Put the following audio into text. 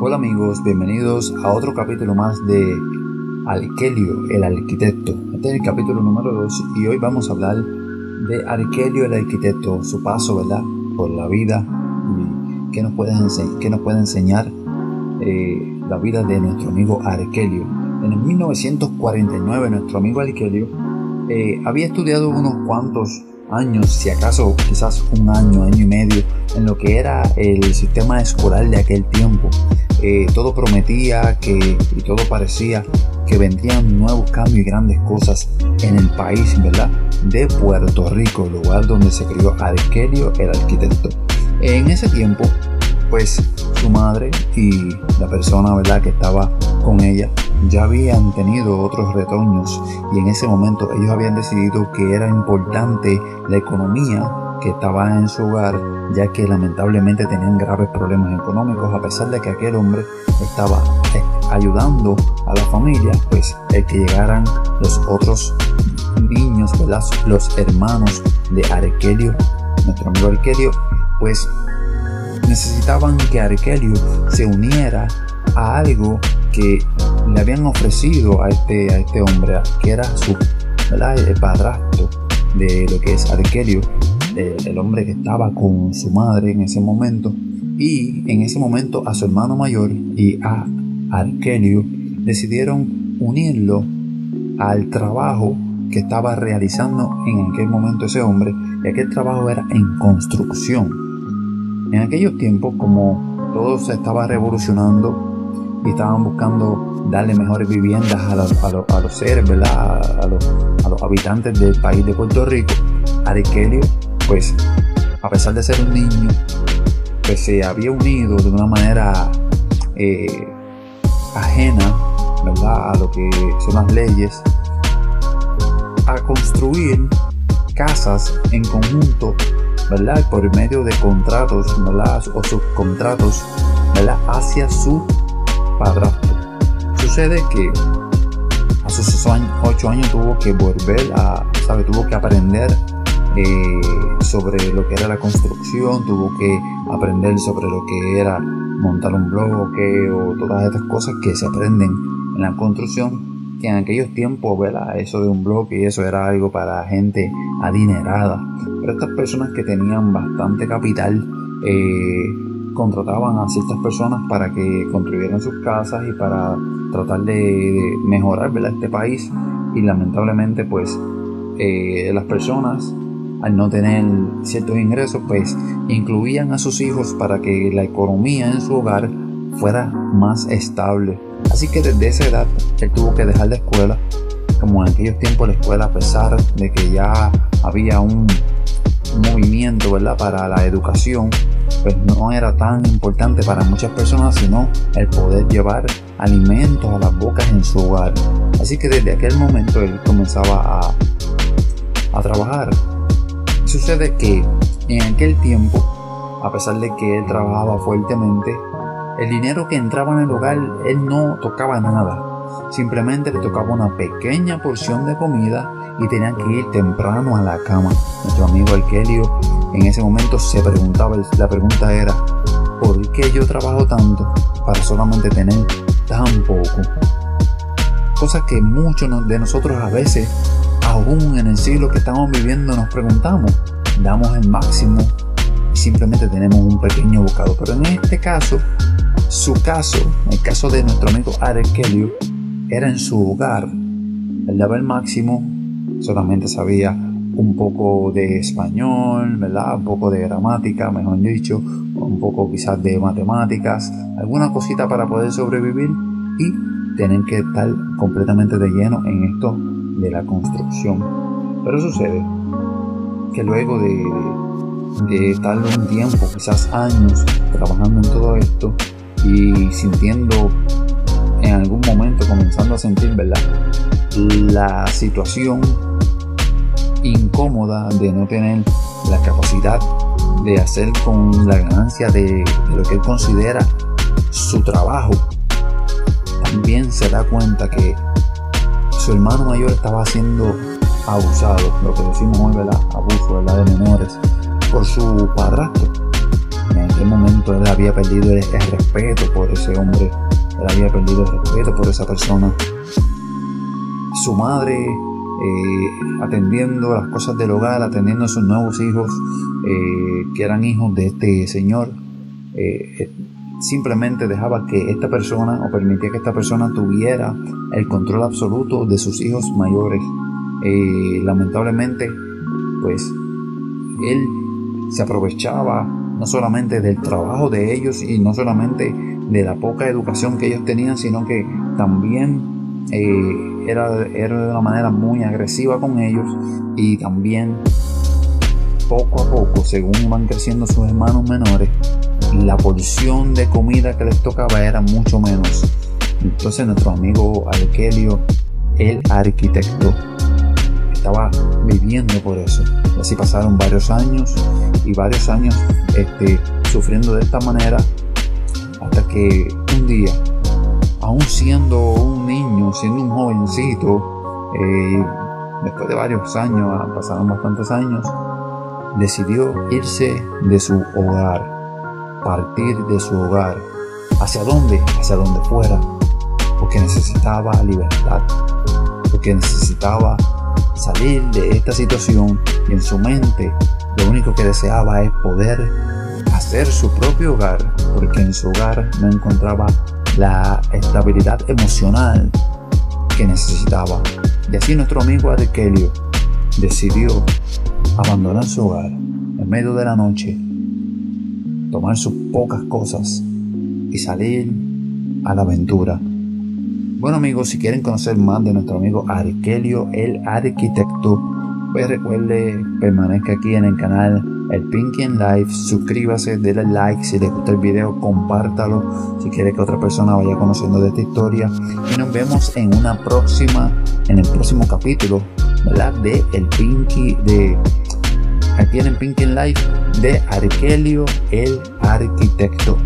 Hola amigos, bienvenidos a otro capítulo más de Arkelio, el arquitecto. Este es el capítulo número 2 y hoy vamos a hablar de Arkelio, el arquitecto, su paso, ¿verdad? Por la vida y qué nos puede, qué nos puede enseñar eh, la vida de nuestro amigo Arkelio. En el 1949 nuestro amigo Arkelio eh, había estudiado unos cuantos años, si acaso quizás un año, año y medio, en lo que era el sistema escolar de aquel tiempo. Todo prometía que y todo parecía que vendrían nuevos cambios y grandes cosas en el país, ¿verdad? De Puerto Rico, lugar donde se crió Arquelio, el arquitecto. En ese tiempo, pues su madre y la persona, ¿verdad?, que estaba con ella ya habían tenido otros retoños y en ese momento ellos habían decidido que era importante la economía que estaba en su hogar, ya que lamentablemente tenían graves problemas económicos, a pesar de que aquel hombre estaba eh, ayudando a la familia, pues el que llegaran los otros niños, los hermanos de Arquelio, nuestro amigo Arquelio, pues necesitaban que Arquelio se uniera a algo que le habían ofrecido a este, a este hombre, que era su el padrastro de lo que es El hombre que estaba con su madre en ese momento, y en ese momento a su hermano mayor y a Arquelio decidieron unirlo al trabajo que estaba realizando en aquel momento ese hombre, y aquel trabajo era en construcción. En aquellos tiempos, como todo se estaba revolucionando y estaban buscando darle mejores viviendas a, los seres, ¿verdad? A, los, habitantes del país de Puerto Rico, Arquelio pues a pesar de ser un niño, pues se había unido de una manera eh, ajena, ¿verdad? A lo que son las leyes, a construir casas en conjunto, ¿verdad? Por medio de contratos, ¿verdad? O subcontratos, ¿verdad? Hacia su padrastro. Sucede que a sus ocho años tuvo que volver a, ¿sabe? Tuvo que aprender eh, sobre lo que era la construcción, tuvo que aprender sobre lo que era montar un bloque o todas estas cosas que se aprenden en la construcción, que en aquellos tiempos, ¿verdad? Eso de un bloque y eso era algo para gente adinerada. Pero estas personas que tenían bastante capital eh, contrataban a ciertas personas para que construyeran sus casas y para tratar de mejorar ¿verdad? este país y lamentablemente pues eh, las personas al no tener ciertos ingresos, pues incluían a sus hijos para que la economía en su hogar fuera más estable. Así que desde esa edad él tuvo que dejar la escuela, como en aquellos tiempos la escuela, a pesar de que ya había un, movimiento ¿verdad? para la educación, pues no era tan importante para muchas personas, sino el poder llevar alimentos a las bocas en su hogar. Así que desde aquel momento él comenzaba a, a trabajar Sucede que en aquel tiempo, a pesar de que él trabajaba fuertemente, el dinero que entraba en el hogar, él no tocaba nada. Simplemente le tocaba una pequeña porción de comida y tenían que ir temprano a la cama. Nuestro amigo Arkelio en ese momento se preguntaba, la pregunta era, ¿por qué yo trabajo tanto para solamente tener tan poco? Cosa que muchos de nosotros a veces aún en el siglo que estamos viviendo nos preguntamos, damos el máximo y simplemente tenemos un pequeño bocado. Pero en este caso, su caso, el caso de nuestro amigo Arkelio, era en su hogar. Él daba el máximo, solamente sabía un poco de español, ¿verdad? Un poco de gramática, mejor dicho, un poco quizás de matemáticas, alguna cosita para poder sobrevivir y tener que estar completamente de lleno en esto de la construcción. Pero sucede que luego de, de estar un tiempo, quizás años, trabajando en todo esto y sintiendo en algún momento, comenzando a sentir, ¿verdad? La situación incómoda de no tener la capacidad de hacer con la ganancia de, de lo que él considera su trabajo, también se da cuenta que su hermano mayor estaba siendo abusado, lo que decimos hoy, ¿verdad? Abuso, ¿verdad? De menores, por su padrastro. En aquel momento él había perdido el, respeto por ese hombre, él había perdido el respeto por esa persona. Su madre eh, atendiendo las cosas del hogar, atendiendo a sus nuevos hijos, eh, que eran hijos de este señor, eh, simplemente dejaba que esta persona o permitía que esta persona tuviera el control absoluto de sus hijos mayores. lamentablemente, pues él se aprovechaba no solamente del trabajo de ellos y no solamente de la poca educación que ellos tenían, sino que también era, era de una manera muy agresiva con ellos y también poco a poco, según iban creciendo sus hermanos menores, la porción de comida que les tocaba era mucho menos. Entonces nuestro amigo Arquelio, el arquitecto, estaba viviendo por eso. Así pasaron varios años y varios años este, sufriendo de esta manera hasta que un día aún siendo un niño, siendo un jovencito, eh, después de varios años, pasaron bastantes años, decidió irse de su hogar, partir de su hogar. ¿Hacia dónde? Hacia donde fuera, porque necesitaba libertad, porque necesitaba salir de esta situación y en su mente lo único que deseaba es poder hacer su propio hogar, porque en su hogar no encontraba la estabilidad emocional que necesitaba. Y así nuestro amigo Adekelio decidió abandonar su hogar en medio de la noche, tomar sus pocas cosas y salir a la aventura. Bueno amigos, si quieren conocer más de nuestro amigo Arkelio, el arquitecto, pues recuerde, permanezca aquí en el canal el Pinky en Live, suscríbase, denle like si les gusta el video, compártalo si quiere que otra persona vaya conociendo de esta historia y nos vemos en una próxima, en el próximo capítulo, ¿verdad? De el Pinky de aquí en el Pinky en Live de Arkelio el arquitecto.